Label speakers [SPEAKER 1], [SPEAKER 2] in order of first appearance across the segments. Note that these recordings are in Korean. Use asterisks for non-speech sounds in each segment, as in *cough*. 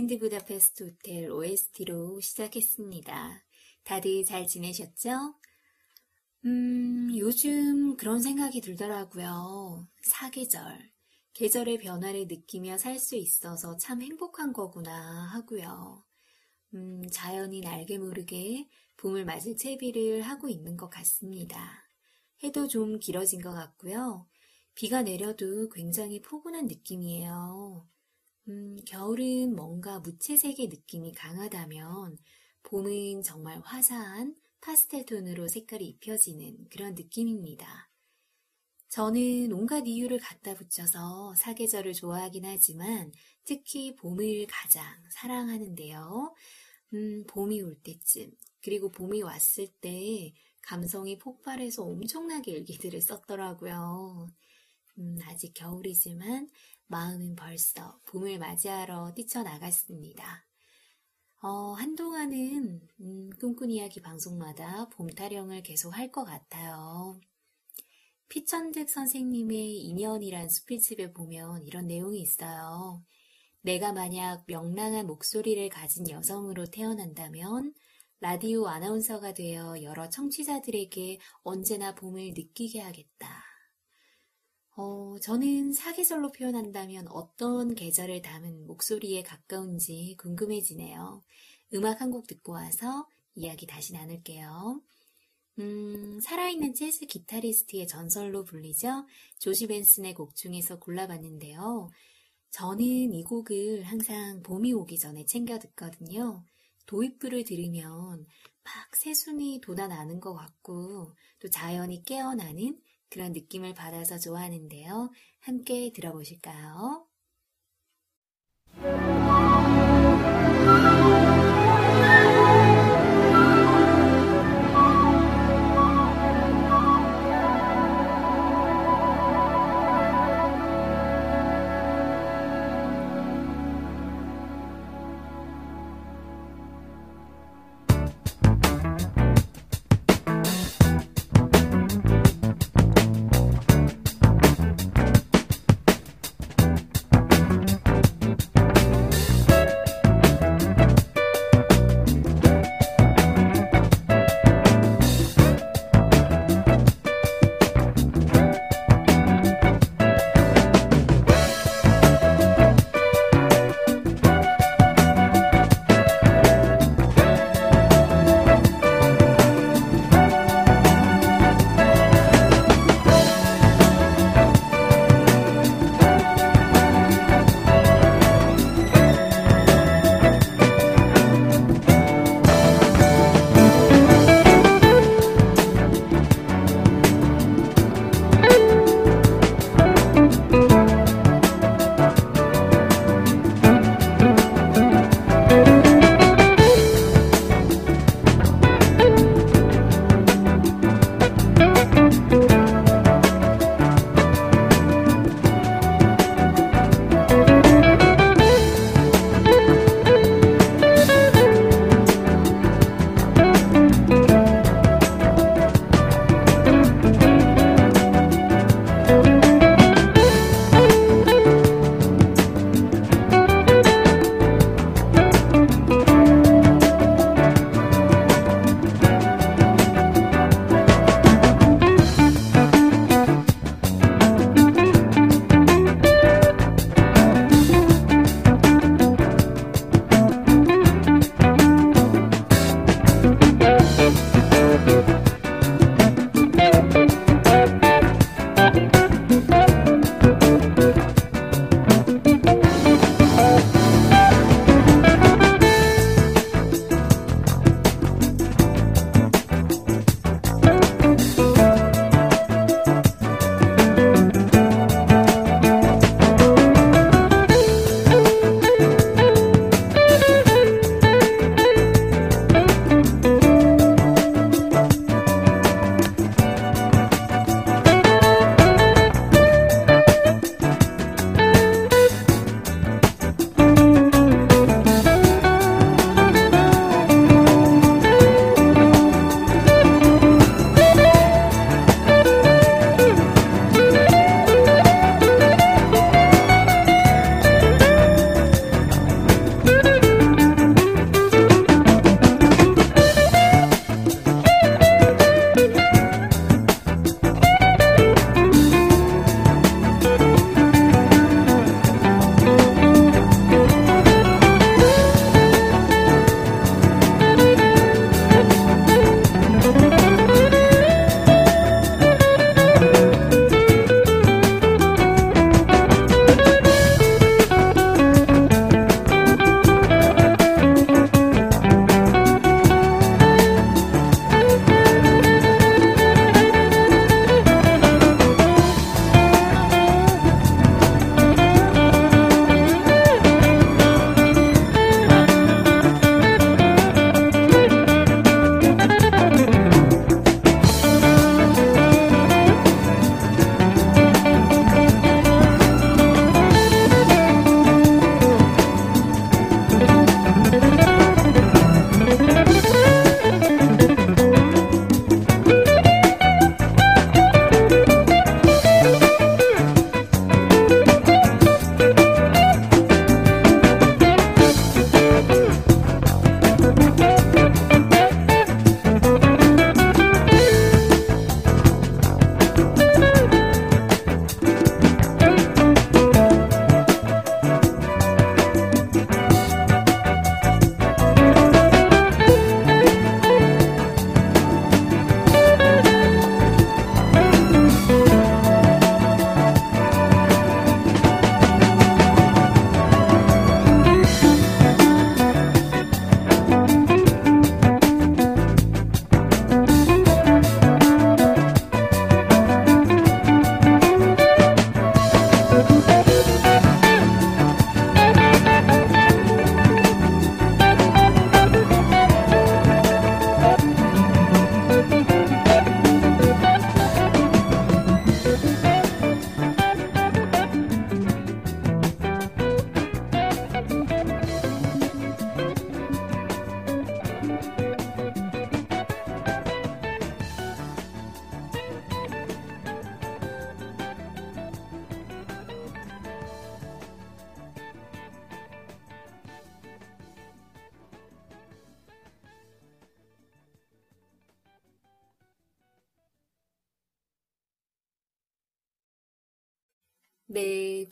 [SPEAKER 1] 그랜드 부다페스트 호텔 OST로 시작했습니다. 다들 잘 지내셨죠? 음, 요즘 그런 생각이 들더라고요. 사계절. 계절의 변화를 느끼며 살 수 있어서 참 행복한 거구나 하고요. 음, 자연이 날개 모르게 봄을 맞을 채비를 하고 있는 것 같습니다. 해도 좀 길어진 것 같고요. 비가 내려도 굉장히 포근한 느낌이에요. 음, 겨울은 뭔가 무채색의 느낌이 강하다면 봄은 정말 화사한 파스텔 톤으로 색깔이 입혀지는 그런 느낌입니다. 저는 온갖 이유를 갖다 붙여서 사계절을 좋아하긴 하지만 특히 봄을 가장 사랑하는데요. 음, 봄이 올 때쯤, 그리고 봄이 왔을 때 감성이 폭발해서 엄청나게 일기들을 썼더라고요. 음, 아직 겨울이지만 마음은 벌써 봄을 맞이하러 뛰쳐나갔습니다. 어, 한동안은 음, 꿈꾼 이야기 방송마다 봄 타령을 계속 할 것 같아요. 피천득 선생님의 인연이란 수필집에 보면 이런 내용이 있어요. 내가 만약 명랑한 목소리를 가진 여성으로 태어난다면 라디오 아나운서가 되어 여러 청취자들에게 언제나 봄을 느끼게 하겠다. 어, 저는 사계절로 표현한다면 어떤 계절을 담은 목소리에 가까운지 궁금해지네요. 음악 한 곡 듣고 와서 이야기 다시 나눌게요. 음, 살아있는 재즈 기타리스트의 전설로 불리죠. 조시 벤슨의 곡 중에서 골라봤는데요. 저는 이 곡을 항상 봄이 오기 전에 챙겨 듣거든요. 도입부를 들으면 막 새순이 돋아나는 것 같고 또 자연이 깨어나는 그런 느낌을 받아서 좋아하는데요. 함께 들어보실까요?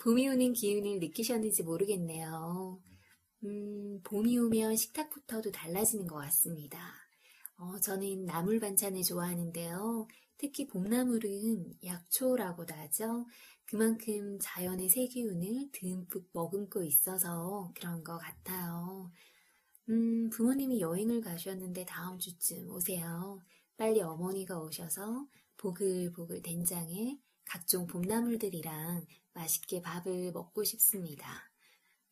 [SPEAKER 1] 봄이 오는 기운을 느끼셨는지 모르겠네요. 음, 봄이 오면 식탁부터도 달라지는 것 같습니다. 어, 저는 나물 반찬을 좋아하는데요. 특히 봄나물은 약초라고도 하죠. 그만큼 자연의 세기운을 듬뿍 머금고 있어서 그런 것 같아요. 음, 부모님이 여행을 가셨는데 다음 주쯤 오세요. 빨리 어머니가 오셔서 보글보글 된장에 각종 봄나물들이랑 맛있게 밥을 먹고 싶습니다.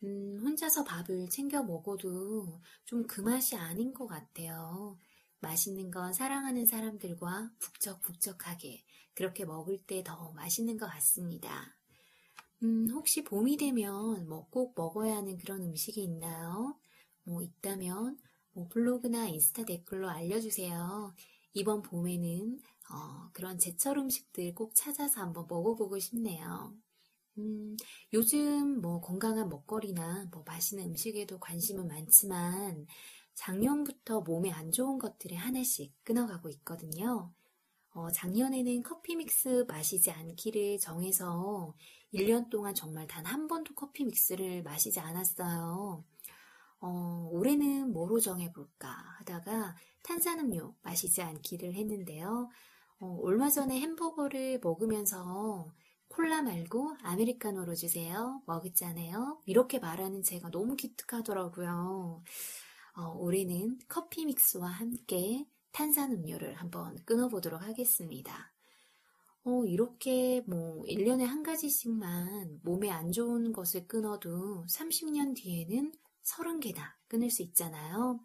[SPEAKER 1] 음, 혼자서 밥을 챙겨 먹어도 좀 그 맛이 아닌 것 같아요. 맛있는 건 사랑하는 사람들과 북적북적하게 그렇게 먹을 때 더 맛있는 것 같습니다. 음, 혹시 봄이 되면 뭐 꼭 먹어야 하는 그런 음식이 있나요? 뭐 있다면 뭐 블로그나 인스타 댓글로 알려주세요. 이번 봄에는 어, 그런 제철 음식들 꼭 찾아서 한번 먹어보고 싶네요. 음, 요즘 뭐 건강한 먹거리나 뭐 맛있는 음식에도 관심은 많지만 작년부터 몸에 안 좋은 것들을 하나씩 끊어가고 있거든요. 어, 작년에는 커피 믹스 마시지 않기를 정해서 1년 동안 정말 단 한 번도 커피 믹스를 마시지 않았어요. 어, 올해는 뭐로 정해볼까 하다가 탄산음료 마시지 않기를 했는데요. 어, 얼마 전에 햄버거를 먹으면서 콜라 말고 아메리카노로 주세요. 먹었잖아요. 이렇게 말하는 제가 너무 기특하더라고요. 어, 올해는 커피 믹스와 함께 탄산음료를 한번 끊어보도록 하겠습니다. 어, 이렇게 뭐 1년에 한 가지씩만 몸에 안 좋은 것을 끊어도 30년 뒤에는 30개나 끊을 수 있잖아요.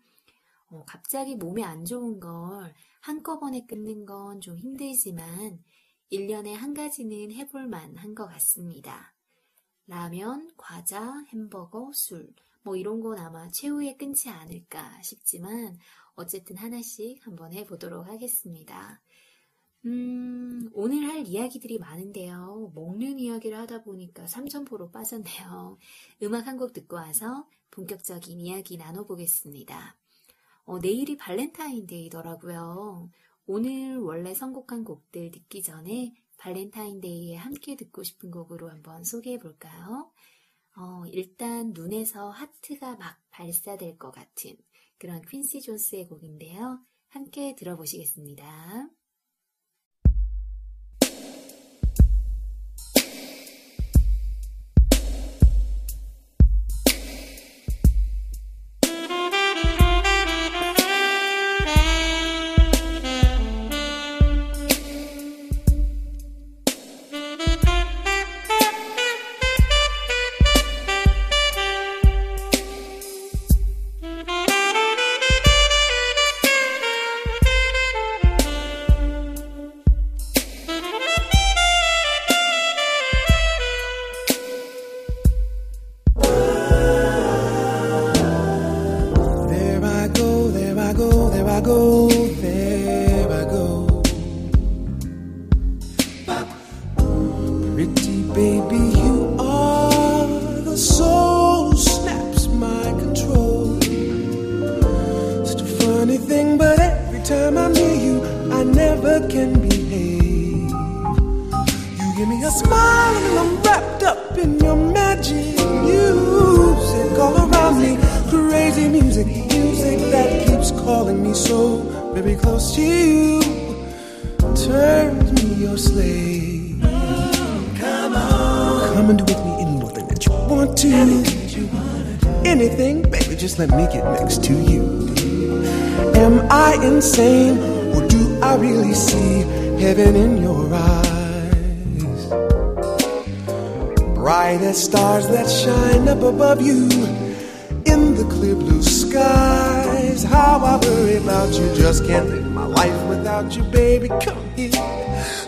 [SPEAKER 1] 어, 갑자기 몸에 안 좋은 걸 한꺼번에 끊는 건 좀 힘들지만 1년에 한 가지는 해볼 만 한 것 같습니다. 라면, 과자, 햄버거, 술, 뭐 이런 건 아마 최후에 끊지 않을까 싶지만 어쨌든 하나씩 한번 해보도록 하겠습니다. 음, 오늘 할 이야기들이 많은데요. 먹는 이야기를 하다 보니까 삼천포로 빠졌네요. 음악 한 곡 듣고 와서 본격적인 이야기 나눠보겠습니다. 어, 내일이 발렌타인데이더라고요. 오늘 원래 선곡한 곡들 듣기 전에 발렌타인데이에 함께 듣고 싶은 곡으로 한번 소개해 볼까요? 어, 일단 눈에서 하트가 막 발사될 것 같은 그런 퀸시 존스의 곡인데요. 함께 들어보시겠습니다.
[SPEAKER 2] You in the clear blue skies. How I worry about you, just can't live my life without you, baby. Come here,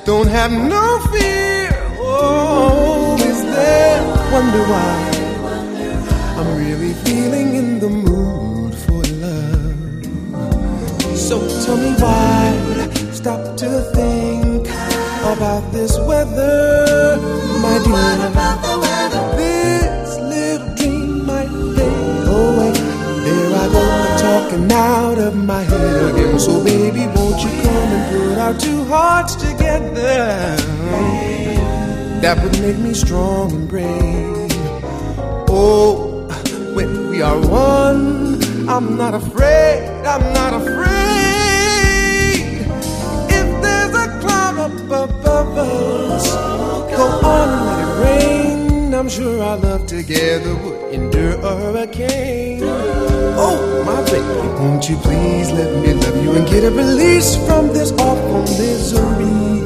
[SPEAKER 2] don't have no fear. Oh, is there? Wonder why I'm really feeling in the mood for love. So tell me why stop to think about this weather, my dear. Out of my head again. So baby, won't you come and put our two hearts together? that would make me strong and brave. Oh, when we are one, I'm not afraid, I'm not afraid. If there's a cloud up above us, go on and let it rain. I'm sure our love together would endure a hurricane. Oh, my baby, won't you please let me love you and get a release from this awful misery?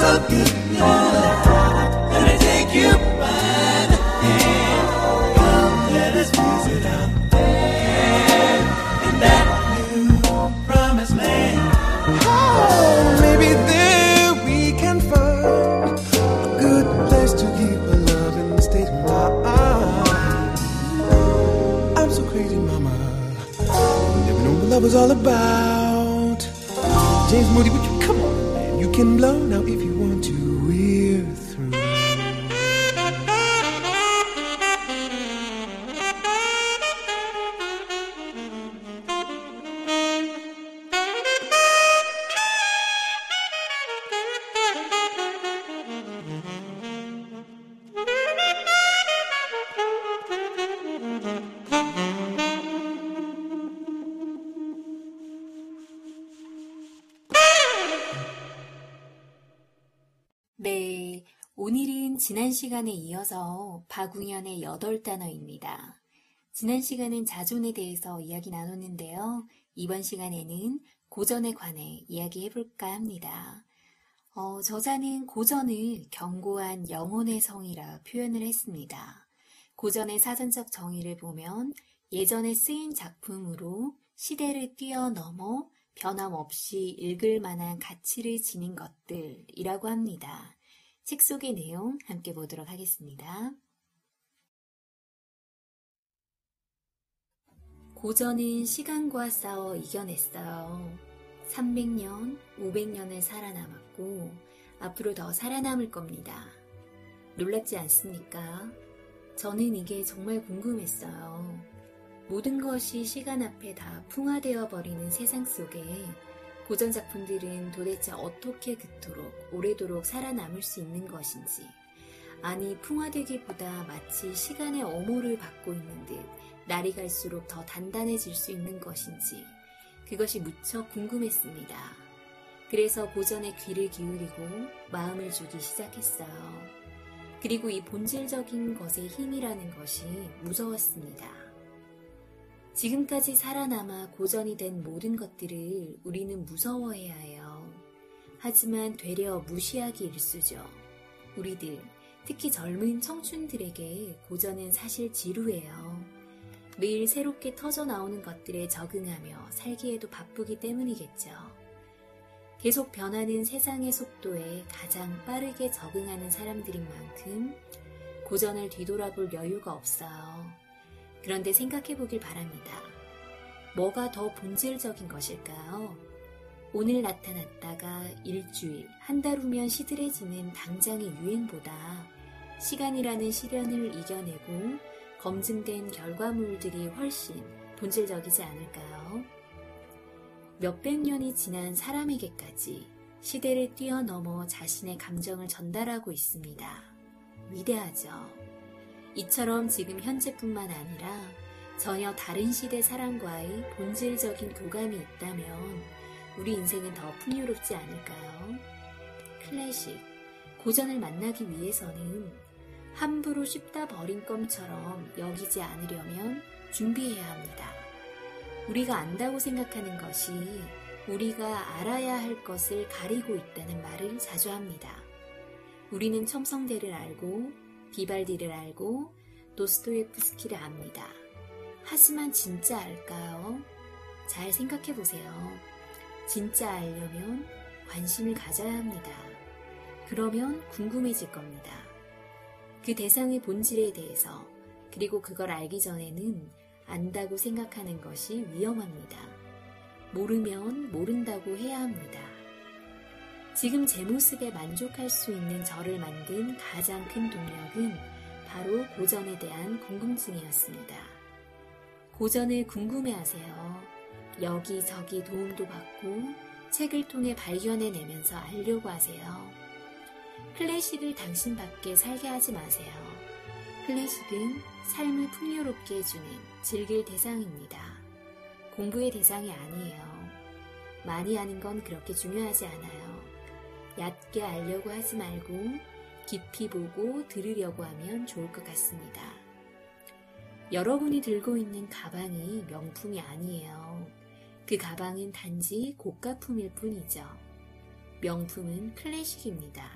[SPEAKER 1] sabia 오늘은 지난 시간에 이어서 박웅현의 여덟 단어입니다. 지난 시간은 자존에 대해서 이야기 나눴는데요. 이번 시간에는 고전에 관해 이야기해 볼까 합니다. 어, 저자는 고전을 견고한 영혼의 성이라 표현을 했습니다. 고전의 사전적 정의를 보면 예전에 쓰인 작품으로 시대를 뛰어넘어 변함없이 읽을 만한 가치를 지닌 것들이라고 합니다. 책 속의 내용 함께 보도록 하겠습니다. 고전은 시간과 싸워 이겨냈어요. 300년, 500년을 살아남았고, 앞으로 더 살아남을 겁니다. 놀랍지 않습니까? 저는 이게 정말 궁금했어요. 모든 것이 시간 앞에 다 풍화되어 버리는 세상 속에 고전 작품들은 도대체 어떻게 그토록 오래도록 살아남을 수 있는 것인지, 아니 풍화되기보다 마치 시간의 어모를 받고 있는 듯 날이 갈수록 더 단단해질 수 있는 것인지, 그것이 무척 궁금했습니다. 그래서 고전에 귀를 기울이고 마음을 주기 시작했어요. 그리고 이 본질적인 것의 힘이라는 것이 무서웠습니다. 지금까지 살아남아 고전이 된 모든 것들을 우리는 무서워해야 해요. 하지만 되려 무시하기 일쑤죠. 우리들, 특히 젊은 청춘들에게 고전은 사실 지루해요. 매일 새롭게 터져 나오는 것들에 적응하며 살기에도 바쁘기 때문이겠죠. 계속 변하는 세상의 속도에 가장 빠르게 적응하는 사람들인 만큼 고전을 뒤돌아볼 여유가 없어요. 그런데 생각해 보길 바랍니다. 뭐가 더 본질적인 것일까요? 오늘 나타났다가 일주일, 한 달 후면 시들해지는 당장의 유행보다 시간이라는 시련을 이겨내고 검증된 결과물들이 훨씬 본질적이지 않을까요? 몇백 년이 지난 사람에게까지 시대를 뛰어넘어 자신의 감정을 전달하고 있습니다. 위대하죠. 이처럼 지금 현재뿐만 아니라 전혀 다른 시대 사람과의 본질적인 교감이 있다면 우리 인생은 더 풍요롭지 않을까요? 클래식, 고전을 만나기 위해서는 함부로 쉽다 버린 껌처럼 여기지 않으려면 준비해야 합니다. 우리가 안다고 생각하는 것이 우리가 알아야 할 것을 가리고 있다는 말을 자주 합니다. 우리는 첨성대를 알고 비발디를 알고 도스토예프스키를 압니다. 하지만 진짜 알까요? 잘 생각해 보세요. 진짜 알려면 관심을 가져야 합니다. 그러면 궁금해질 겁니다. 그 대상의 본질에 대해서 그리고 그걸 알기 전에는 안다고 생각하는 것이 위험합니다. 모르면 모른다고 해야 합니다. 지금 제 모습에 만족할 수 있는 저를 만든 가장 큰 동력은 바로 고전에 대한 궁금증이었습니다. 고전을 궁금해하세요. 여기저기 도움도 받고 책을 통해 발견해내면서 알려고 하세요. 클래식을 당신밖에 살게 하지 마세요. 클래식은 삶을 풍요롭게 해주는 즐길 대상입니다. 공부의 대상이 아니에요. 많이 아는 건 그렇게 중요하지 않아요. 얕게 알려고 하지 말고 깊이 보고 들으려고 하면 좋을 것 같습니다. 여러분이 들고 있는 가방이 명품이 아니에요. 그 가방은 단지 고가품일 뿐이죠. 명품은 클래식입니다.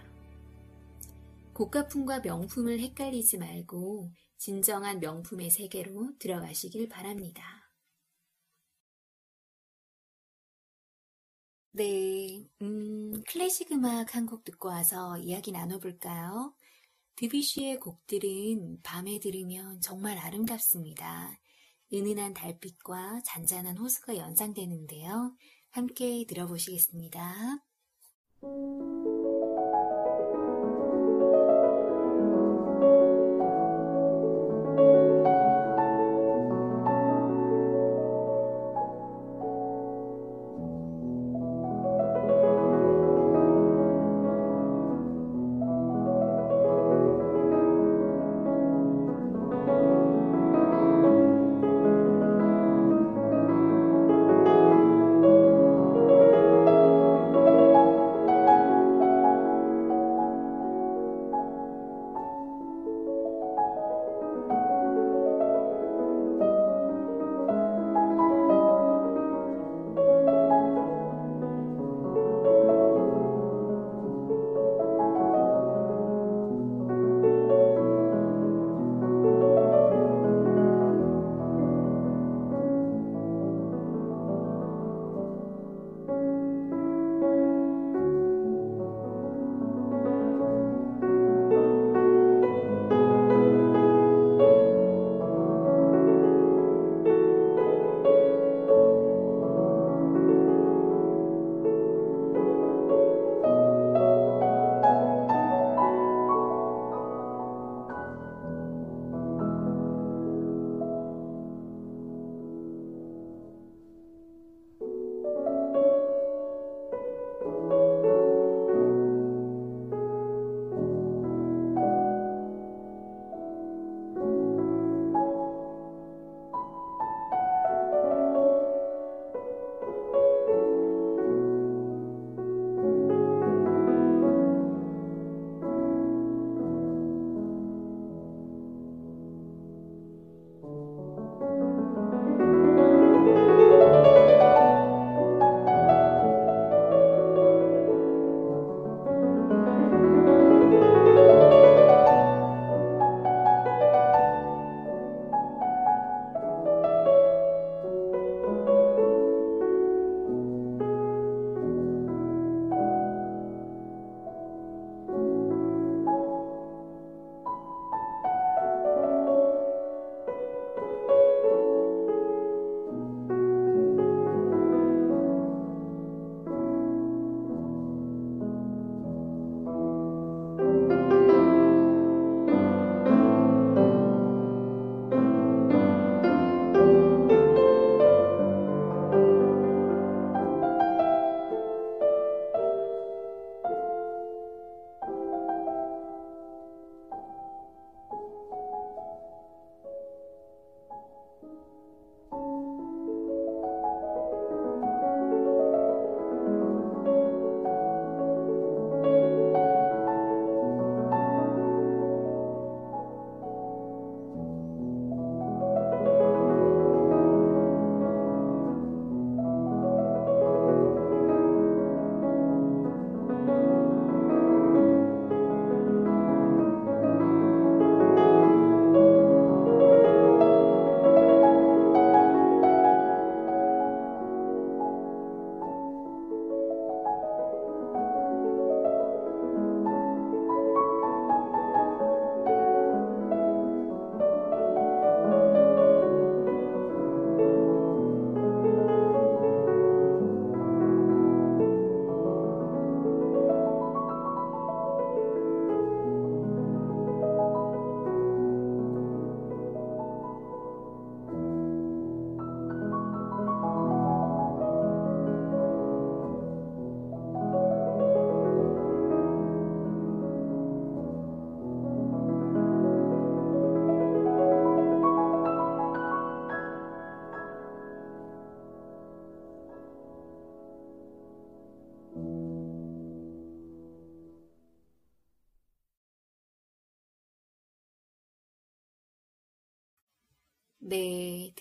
[SPEAKER 1] 고가품과 명품을 헷갈리지 말고 진정한 명품의 세계로 들어가시길 바랍니다. 네, 음, 클래식 음악 한 곡 듣고 와서 이야기 나눠볼까요? 드비쉬의 곡들은 밤에 들으면 정말 아름답습니다. 은은한 달빛과 잔잔한 호수가 연상되는데요. 함께 들어보시겠습니다.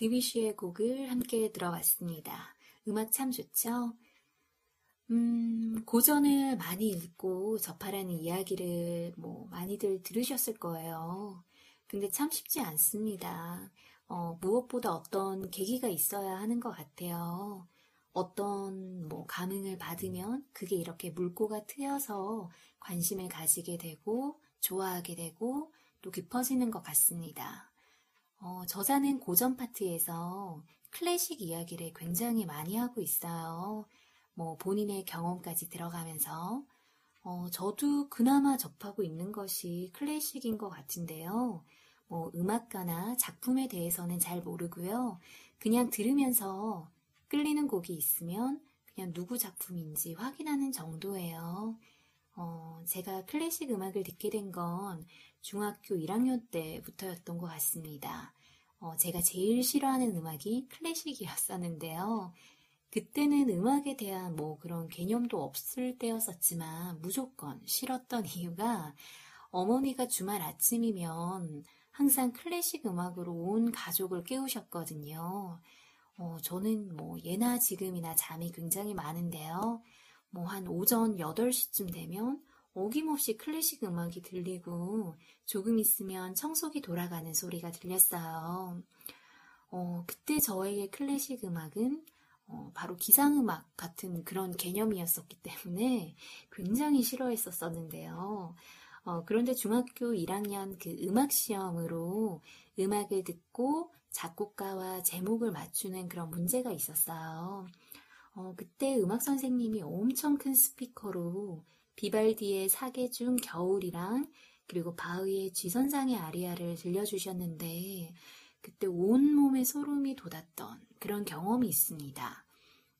[SPEAKER 1] 네, 드비쉬의 곡을 함께 들어봤습니다. 음악 참 좋죠? 음, 고전을 많이 읽고 접하라는 이야기를 뭐 많이들 들으셨을 거예요. 근데 참 쉽지 않습니다. 어, 무엇보다 어떤 계기가 있어야 하는 것 같아요. 어떤 뭐 감흥을 받으면 그게 이렇게 물꼬가 트여서 관심을 가지게 되고 좋아하게 되고 또 깊어지는 것 같습니다. 어, 저자는 고전 파트에서 클래식 이야기를 굉장히 많이 하고 있어요. 뭐 본인의 경험까지 들어가면서 어, 저도 그나마 접하고 있는 것이 클래식인 것 같은데요. 뭐 음악가나 작품에 대해서는 잘 모르고요. 그냥 들으면서 끌리는 곡이 있으면 그냥 누구 작품인지 확인하는 정도예요. 어, 제가 클래식 음악을 듣게 된 건 중학교 1학년 때부터였던 것 같습니다. 어, 제가 제일 싫어하는 음악이 클래식이었었는데요. 그때는 음악에 대한 뭐 그런 개념도 없을 때였었지만 무조건 싫었던 *laughs* 이유가 어머니가 주말 아침이면 항상 클래식 음악으로 온 가족을 깨우셨거든요. 어, 저는 뭐 예나 지금이나 잠이 굉장히 많은데요. 뭐 한 오전 8시쯤 되면 어김없이 클래식 음악이 들리고 조금 있으면 청소기 돌아가는 소리가 들렸어요. 어, 그때 저에게 클래식 음악은 어, 바로 기상음악 같은 그런 개념이었었기 때문에 굉장히 싫어했었었는데요. 어, 그런데 중학교 1학년 그 음악 시험으로 음악을 듣고 작곡가와 제목을 맞추는 그런 문제가 있었어요. 어, 그때 음악 선생님이 엄청 큰 스피커로 비발디의 사계 중 겨울이랑 그리고 바흐의 쥐선상의 아리아를 들려주셨는데 그때 온몸에 소름이 돋았던 그런 경험이 있습니다.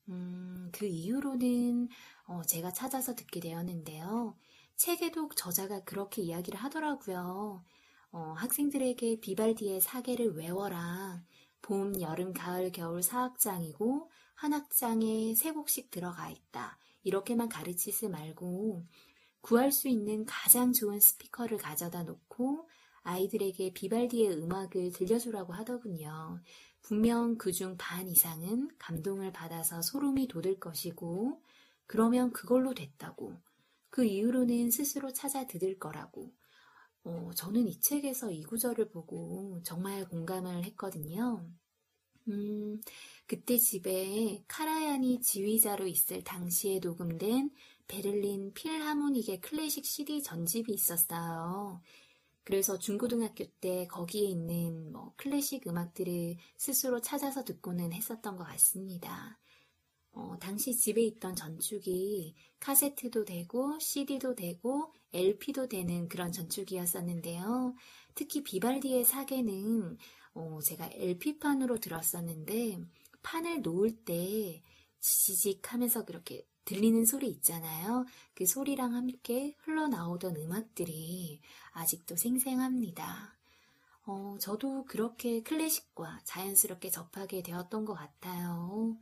[SPEAKER 1] 음, 그 이후로는 어, 제가 찾아서 듣게 되었는데요. 책에도 저자가 그렇게 이야기를 하더라고요. 어, 학생들에게 비발디의 사계를 외워라. 봄, 여름, 가을, 겨울 사학장이고 한 학장에 세 곡씩 들어가 있다. 이렇게만 가르치지 말고 구할 수 있는 가장 좋은 스피커를 가져다 놓고 아이들에게 비발디의 음악을 들려주라고 하더군요. 분명 그 중 반 이상은 감동을 받아서 소름이 돋을 것이고, 그러면 그걸로 됐다고. 그 이후로는 스스로 찾아 들을 거라고. 어, 저는 이 책에서 이 구절을 보고 정말 공감을 했거든요. 음, 그때 집에 카라얀이 지휘자로 있을 당시에 녹음된 베를린 필하모닉의 클래식 CD 전집이 있었어요. 그래서 중고등학교 때 거기에 있는 뭐 클래식 음악들을 스스로 찾아서 듣고는 했었던 것 같습니다. 어, 당시 집에 있던 전축이 카세트도 되고 CD도 되고 LP도 되는 그런 전축이었었는데요. 특히 비발디의 사계는 어, 제가 LP판으로 들었었는데 판을 놓을 때 지지직 하면서 그렇게 들리는 소리 있잖아요. 그 소리랑 함께 흘러나오던 음악들이 아직도 생생합니다. 어, 저도 그렇게 클래식과 자연스럽게 접하게 되었던 것 같아요.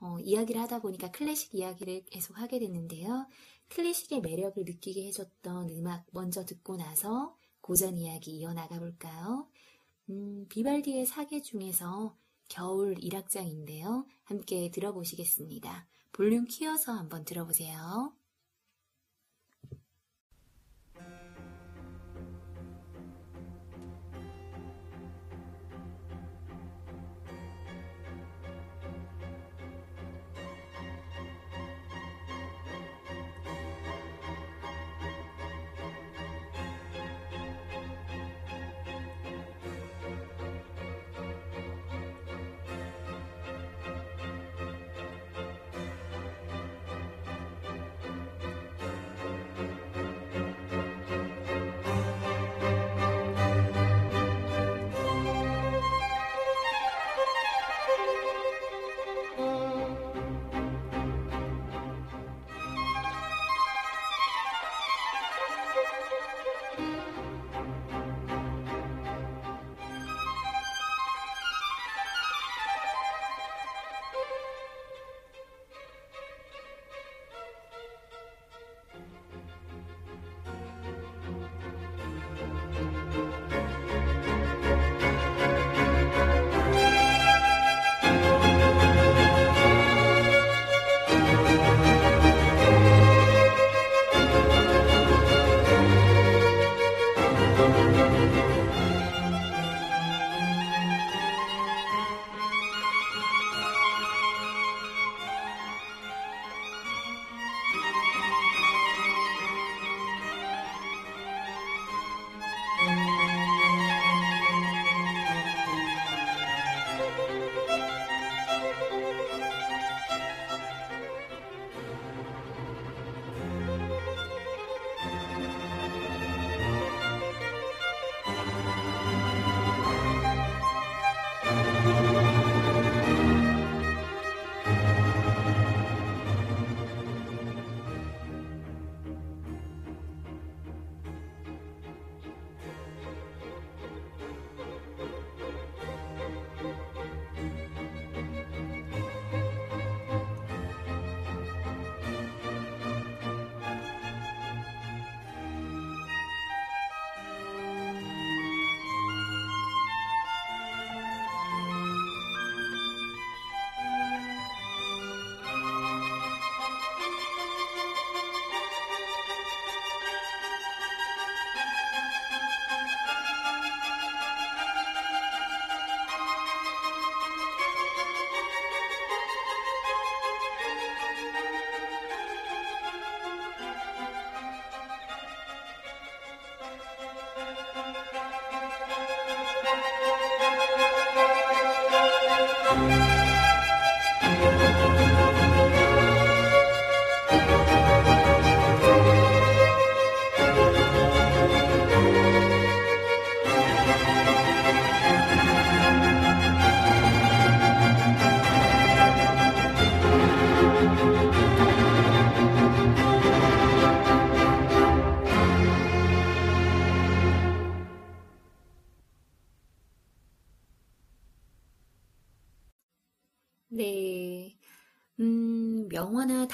[SPEAKER 1] 어, 이야기를 하다 보니까 클래식 이야기를 계속 하게 됐는데요. 클래식의 매력을 느끼게 해줬던 음악 먼저 듣고 나서 고전 이야기 이어나가 볼까요? 음, 비발디의 사계 중에서 겨울 1악장인데요. 함께 들어보시겠습니다. 볼륨 키워서 한번 들어보세요.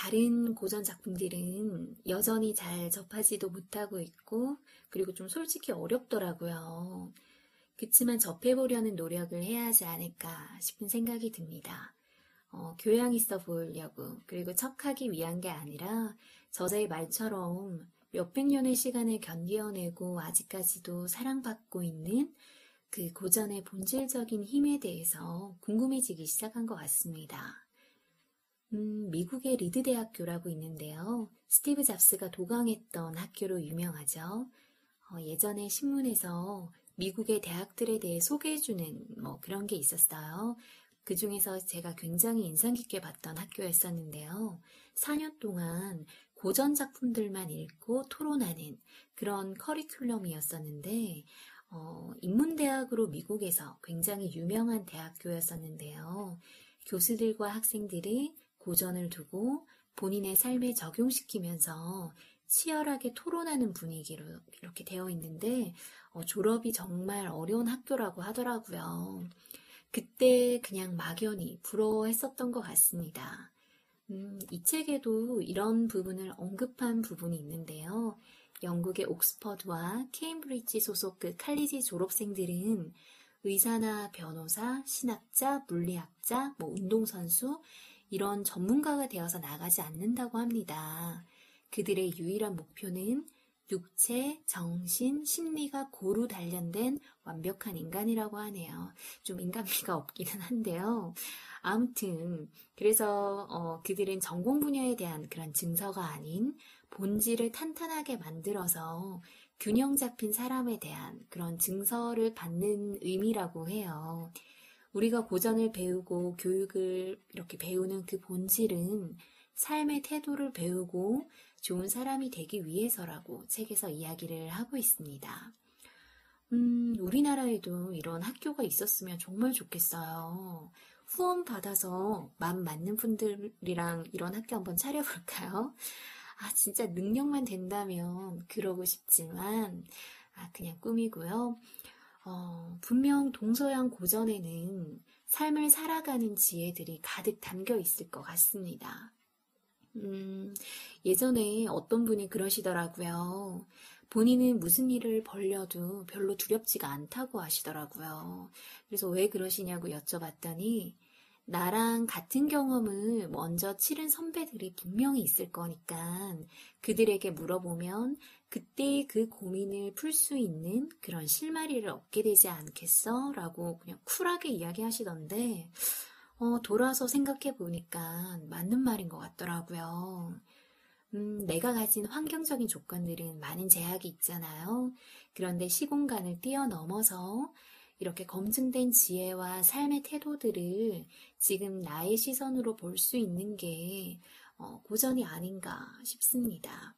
[SPEAKER 1] 다른 고전 작품들은 여전히 잘 접하지도 못하고 있고, 그리고 좀 솔직히 어렵더라고요. 그치만 접해보려는 노력을 해야 하지 않을까 싶은 생각이 듭니다. 어, 교양 있어 보이려고, 그리고 척하기 위한 게 아니라, 저자의 말처럼 몇백 년의 시간을 견디어내고 아직까지도 사랑받고 있는 그 고전의 본질적인 힘에 대해서 궁금해지기 시작한 것 같습니다. 음, 미국의 리드 대학교라고 있는데요. 스티브 잡스가 도강했던 학교로 유명하죠. 어, 예전에 신문에서 미국의 대학들에 대해 소개해주는 뭐 그런 게 있었어요. 그 중에서 제가 굉장히 인상 깊게 봤던 학교였었는데요. 4년 동안 고전 작품들만 읽고 토론하는 그런 커리큘럼이었었는데, 어, 인문대학으로 미국에서 굉장히 유명한 대학교였었는데요. 교수들과 학생들이 고전을 두고 본인의 삶에 적용시키면서 치열하게 토론하는 분위기로 이렇게 되어 있는데 어, 졸업이 정말 어려운 학교라고 하더라고요. 그때 그냥 막연히 부러워했었던 것 같습니다. 음, 이 책에도 이런 부분을 언급한 부분이 있는데요. 영국의 옥스퍼드와 케임브리지 소속 그 칼리지 졸업생들은 의사나 변호사, 신학자, 물리학자, 뭐 운동선수 이런 전문가가 되어서 나가지 않는다고 합니다. 그들의 유일한 목표는 육체, 정신, 심리가 고루 단련된 완벽한 인간이라고 하네요. 좀 인간미가 없기는 한데요. 아무튼 그래서 어, 그들은 전공 분야에 대한 그런 증서가 아닌 본질을 탄탄하게 만들어서 균형 잡힌 사람에 대한 그런 증서를 받는 의미라고 해요. 우리가 고전을 배우고 교육을 이렇게 배우는 그 본질은 삶의 태도를 배우고 좋은 사람이 되기 위해서라고 책에서 이야기를 하고 있습니다. 음, 우리나라에도 이런 학교가 있었으면 정말 좋겠어요. 후원 받아서 마음 맞는 분들이랑 이런 학교 한번 차려볼까요? 아, 진짜 능력만 된다면 그러고 싶지만, 아, 그냥 꿈이고요. 어, 분명 동서양 고전에는 삶을 살아가는 지혜들이 가득 담겨 있을 것 같습니다. 음, 예전에 어떤 분이 그러시더라고요. 본인은 무슨 일을 벌려도 별로 두렵지가 않다고 하시더라고요. 그래서 왜 그러시냐고 여쭤봤더니, 나랑 같은 경험을 먼저 치른 선배들이 분명히 있을 거니까 그들에게 물어보면 그때의 그 고민을 풀 수 있는 그런 실마리를 얻게 되지 않겠어? 라고 그냥 쿨하게 이야기하시던데, 어, 돌아서 생각해 보니까 맞는 말인 것 같더라고요. 음, 내가 가진 환경적인 조건들은 많은 제약이 있잖아요. 그런데 시공간을 뛰어넘어서 이렇게 검증된 지혜와 삶의 태도들을 지금 나의 시선으로 볼 수 있는 게 어, 고전이 아닌가 싶습니다.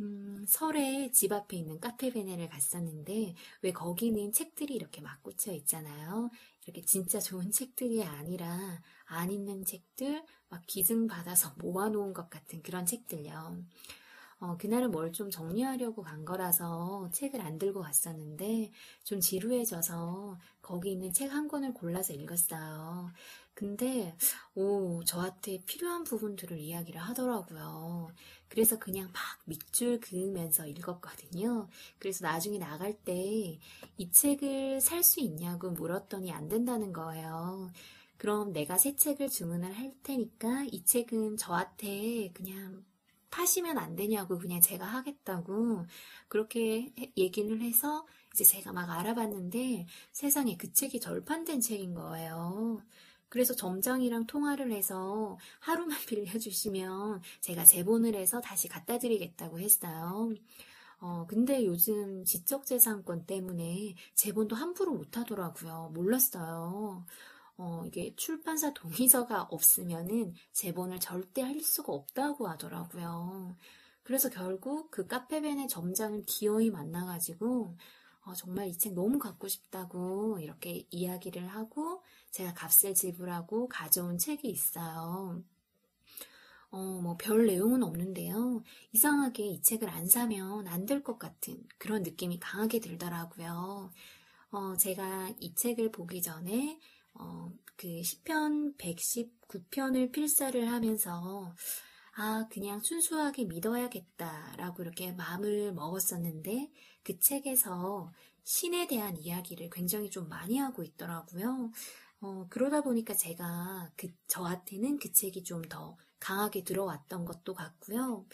[SPEAKER 1] 음, 설에 집 앞에 있는 카페베네를 갔었는데 왜 거기는 책들이 이렇게 막 꽂혀 있잖아요. 이렇게 진짜 좋은 책들이 아니라 안 읽는 책들 막 기증 받아서 *laughs* 모아놓은 것 같은 그런 책들요. 어, 그날은 뭘 좀 정리하려고 간 거라서 책을 안 들고 갔었는데 좀 지루해져서 거기 있는 책 한 권을 골라서 읽었어요. 근데 오 저한테 필요한 부분들을 이야기를 하더라고요. 그래서 그냥 막 밑줄 그으면서 읽었거든요. 그래서 나중에 나갈 때 이 책을 살 수 있냐고 물었더니 안 된다는 거예요. 그럼 내가 새 책을 주문을 할 테니까 이 책은 저한테 그냥 파시면 안 되냐고 그냥 제가 하겠다고 그렇게 얘기를 해서 이제 제가 막 알아봤는데 세상에 그 책이 절판된 책인 거예요. 그래서 점장이랑 통화를 해서 하루만 *laughs* 빌려주시면 제가 재본을 해서 다시 갖다 드리겠다고 했어요. 어, 근데 요즘 지적재산권 때문에 재본도 함부로 못 하더라고요. 몰랐어요. 어, 이게 출판사 동의서가 없으면은 재본을 절대 할 수가 없다고 하더라고요. 그래서 결국 그 카페벤의 점장을 기어이 만나가지고 어, 정말 이 책 너무 갖고 싶다고 이렇게 이야기를 하고 제가 값을 지불하고 가져온 책이 있어요. 어, 뭐, 별 내용은 없는데요. 이상하게 이 책을 안 사면 안 될 것 같은 그런 느낌이 강하게 들더라고요. 어, 제가 이 책을 보기 전에 어, 그 시편 119편을 필사를 하면서 아, 그냥 순수하게 믿어야겠다라고 이렇게 마음을 먹었었는데 그 책에서 신에 대한 이야기를 굉장히 좀 많이 하고 있더라고요. 어, 그러다 보니까 제가 그, 저한테는 그 책이 좀 더 강하게 들어왔던 것도 같고요.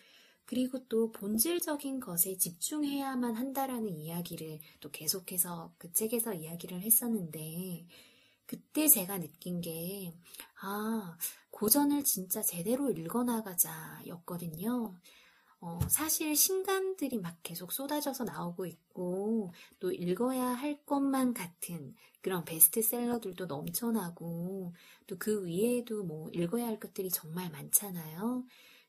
[SPEAKER 1] 그리고 또 본질적인 것에 집중해야만 한다라는 이야기를 또 계속해서 그 책에서 이야기를 했었는데, 그때 제가 느낀 게, 아, 고전을 진짜 제대로 읽어나가자 였거든요. 어, 사실 신간들이 막 계속 쏟아져서 나오고 있고, 또 읽어야 할 것만 같은 그런 베스트셀러들도 넘쳐나고, 또 그 위에도 뭐 읽어야 할 것들이 정말 많잖아요.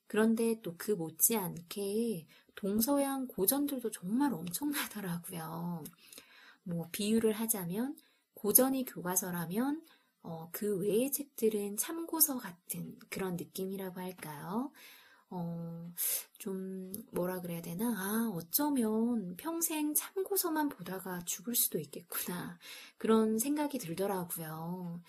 [SPEAKER 1] 그런데 또 그 못지않게 동서양 고전들도 정말 엄청나더라고요. 뭐 비유를 하자면 고전이 교과서라면 어, 그 외의 책들은 참고서 같은 그런 느낌이라고 할까요? 어, 좀, 뭐라 그래야 되나? 아, 어쩌면 평생 참고서만 보다가 죽을 수도 있겠구나. 그런 생각이 들더라고요.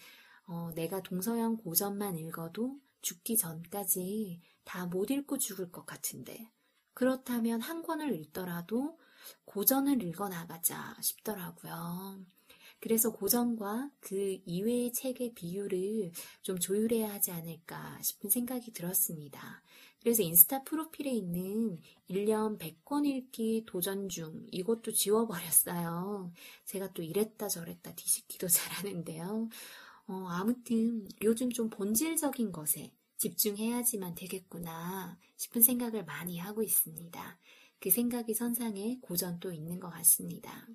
[SPEAKER 1] 어, 내가 동서양 고전만 읽어도 죽기 전까지 다 못 읽고 죽을 것 같은데. 그렇다면 한 권을 읽더라도 고전을 읽어 나가자 싶더라고요. 그래서 고전과 그 이외의 책의 비율을 좀 조율해야 하지 않을까 싶은 생각이 들었습니다. 그래서 인스타 프로필에 있는 1년 100권 읽기 도전 중 이것도 지워버렸어요. 제가 또 이랬다 저랬다 뒤집기도 *laughs* 잘하는데요. 어, 아무튼 요즘 좀 본질적인 것에 집중해야지만 되겠구나 싶은 생각을 많이 하고 있습니다. 그 생각이 선상에 고전도 있는 것 같습니다.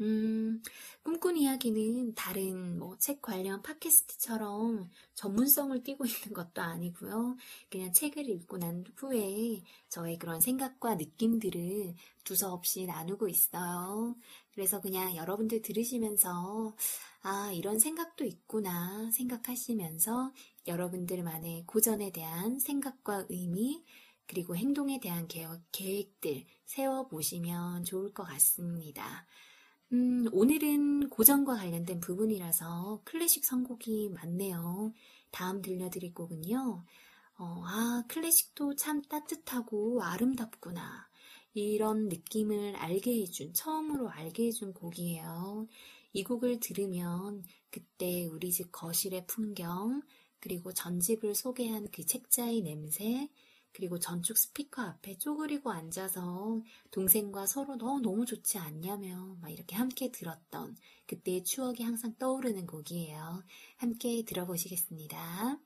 [SPEAKER 1] 음, 꿈꾼 이야기는 다른 뭐 책 관련 팟캐스트처럼 전문성을 띠고 *laughs* 있는 것도 아니고요. 그냥 책을 읽고 난 후에 저의 그런 생각과 느낌들을 두서없이 나누고 있어요. 그래서 그냥 여러분들 들으시면서 아, 이런 생각도 있구나 생각하시면서 여러분들만의 고전에 대한 생각과 의미 그리고 행동에 대한 계획들 세워보시면 좋을 것 같습니다. 음, 오늘은 고전과 관련된 부분이라서 클래식 선곡이 많네요. 다음 들려드릴 곡은요. 어, 아, 클래식도 참 따뜻하고 아름답구나. 이런 느낌을 알게 해준, 처음으로 알게 해준 곡이에요. 이 곡을 들으면 그때 우리 집 거실의 풍경, 그리고 전집을 소개한 그 책자의 냄새, 그리고 전축 스피커 앞에 쪼그리고 앉아서 동생과 서로 너 너무 좋지 않냐며 막 이렇게 함께 들었던 그때의 추억이 항상 떠오르는 곡이에요. 함께 들어보시겠습니다.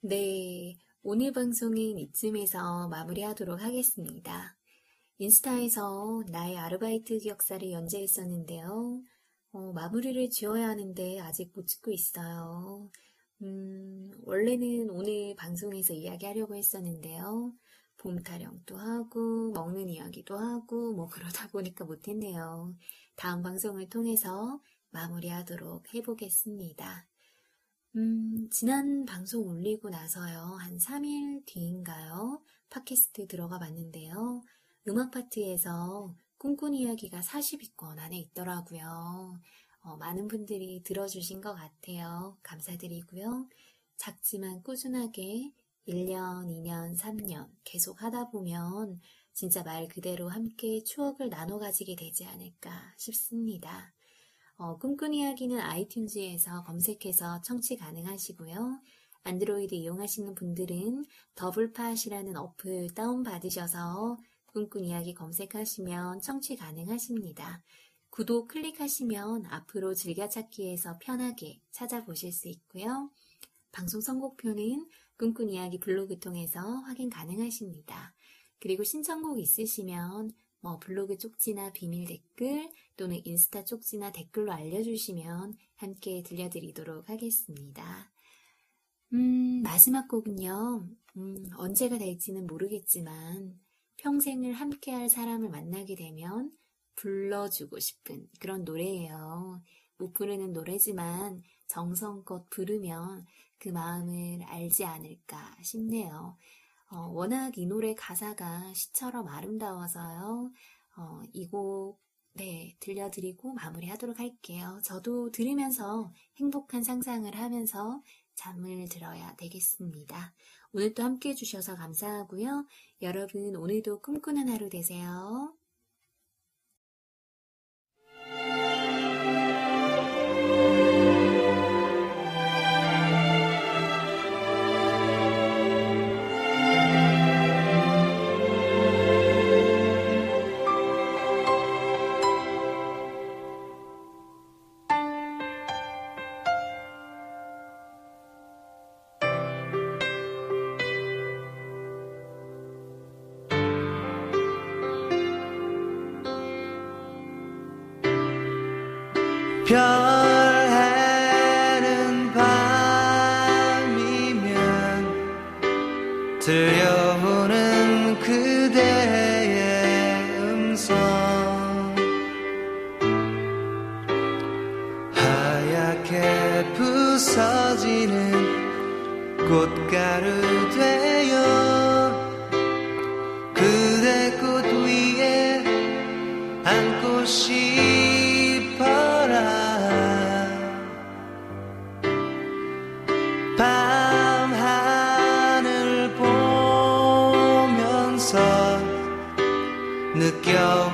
[SPEAKER 1] 네, 오늘 방송은 이쯤에서 마무리하도록 하겠습니다. 인스타에서 나의 아르바이트 기억사를 연재했었는데요. 어, 마무리를 지어야 하는데 아직 못 짓고 있어요. 음, 원래는 오늘 방송에서 이야기하려고 했었는데요. 봄 타령도 하고, 먹는 이야기도 하고, 뭐 그러다 *laughs* 보니까 못했네요. 다음 방송을 통해서 마무리하도록 해보겠습니다. 음, 지난 방송 올리고 나서요, 한 3일 뒤인가요? 팟캐스트 들어가 봤는데요. 음악 파트에서 꿈꾼 이야기가 40위권 안에 있더라고요. 어, 많은 분들이 들어주신 것 같아요. 감사드리고요. 작지만 꾸준하게 1년, 2년, 3년 계속 하다 보면 진짜 말 그대로 함께 추억을 나눠 가지게 되지 않을까 싶습니다. 어, 꿈꾼 이야기는 아이튠즈에서 검색해서 청취 가능하시고요. 안드로이드 이용하시는 분들은 더블팟이라는 어플 다운받으셔서 꿈꾼 이야기 검색하시면 청취 가능하십니다. 구독 클릭하시면 앞으로 즐겨찾기에서 편하게 찾아보실 수 있고요. 방송 선곡표는 꿈꾼 이야기 블로그 통해서 확인 가능하십니다. 그리고 신청곡 있으시면 뭐 블로그 쪽지나 비밀 댓글 또는 인스타 쪽지나 댓글로 알려주시면 함께 들려드리도록 하겠습니다. 음, 마지막 곡은요, 음, 언제가 될지는 모르겠지만 평생을 함께할 사람을 만나게 되면 불러주고 싶은 그런 노래예요. 못 부르는 노래지만 정성껏 부르면 그 마음을 알지 않을까 싶네요. 어, 워낙 이 노래 가사가 시처럼 아름다워서요. 어, 이곡 네, 들려드리고 마무리하도록 할게요. 저도 들으면서 행복한 상상을 하면서 잠을 들어야 되겠습니다. 오늘도 함께 해주셔서 감사하고요. 여러분, 오늘도 꿈꾸는 하루 되세요.
[SPEAKER 3] 하얗게 부서지는 꽃가루 되어 그대 꽃 위에 앉고 싶어라. 밤 하늘 보면서 느껴